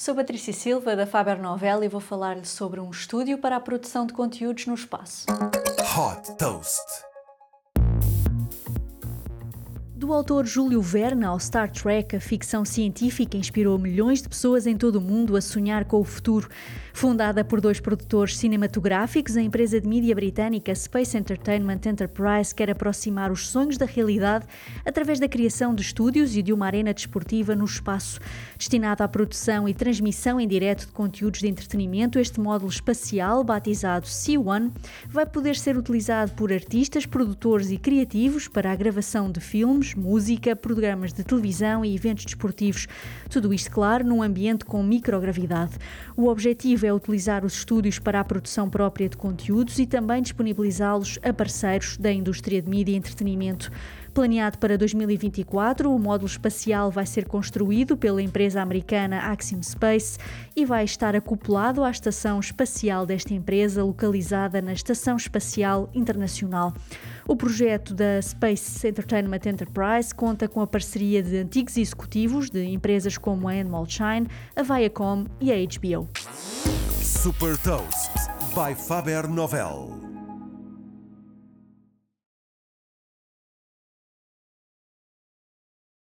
Sou Patrícia Silva, da Faber Novel, e vou falar-lhe sobre um estúdio para a produção de conteúdos no espaço. Hot Toast. Do autor Júlio Verne ao Star Trek, a ficção científica inspirou milhões de pessoas em todo o mundo a sonhar com o futuro. Fundada por dois produtores cinematográficos, a empresa de mídia britânica Space Entertainment Enterprise quer aproximar os sonhos da realidade através da criação de estúdios e de uma arena desportiva no espaço. Destinado à produção e transmissão em direto de conteúdos de entretenimento, este módulo espacial, batizado C1, vai poder ser utilizado por artistas, produtores e criativos para a gravação de filmes, música, programas de televisão e eventos desportivos. Tudo isto, claro, num ambiente com microgravidade. O objetivo é utilizar os estúdios para a produção própria de conteúdos e também disponibilizá-los a parceiros da indústria de mídia e entretenimento. Planeado para 2024, o módulo espacial vai ser construído pela empresa americana Axiom Space e vai estar acoplado à estação espacial desta empresa, localizada na Estação Espacial Internacional. O projeto da Space Entertainment Enterprise conta com a parceria de antigos executivos de empresas como a Animal Shine, a Viacom e a HBO. Super Toast by Faber Novel.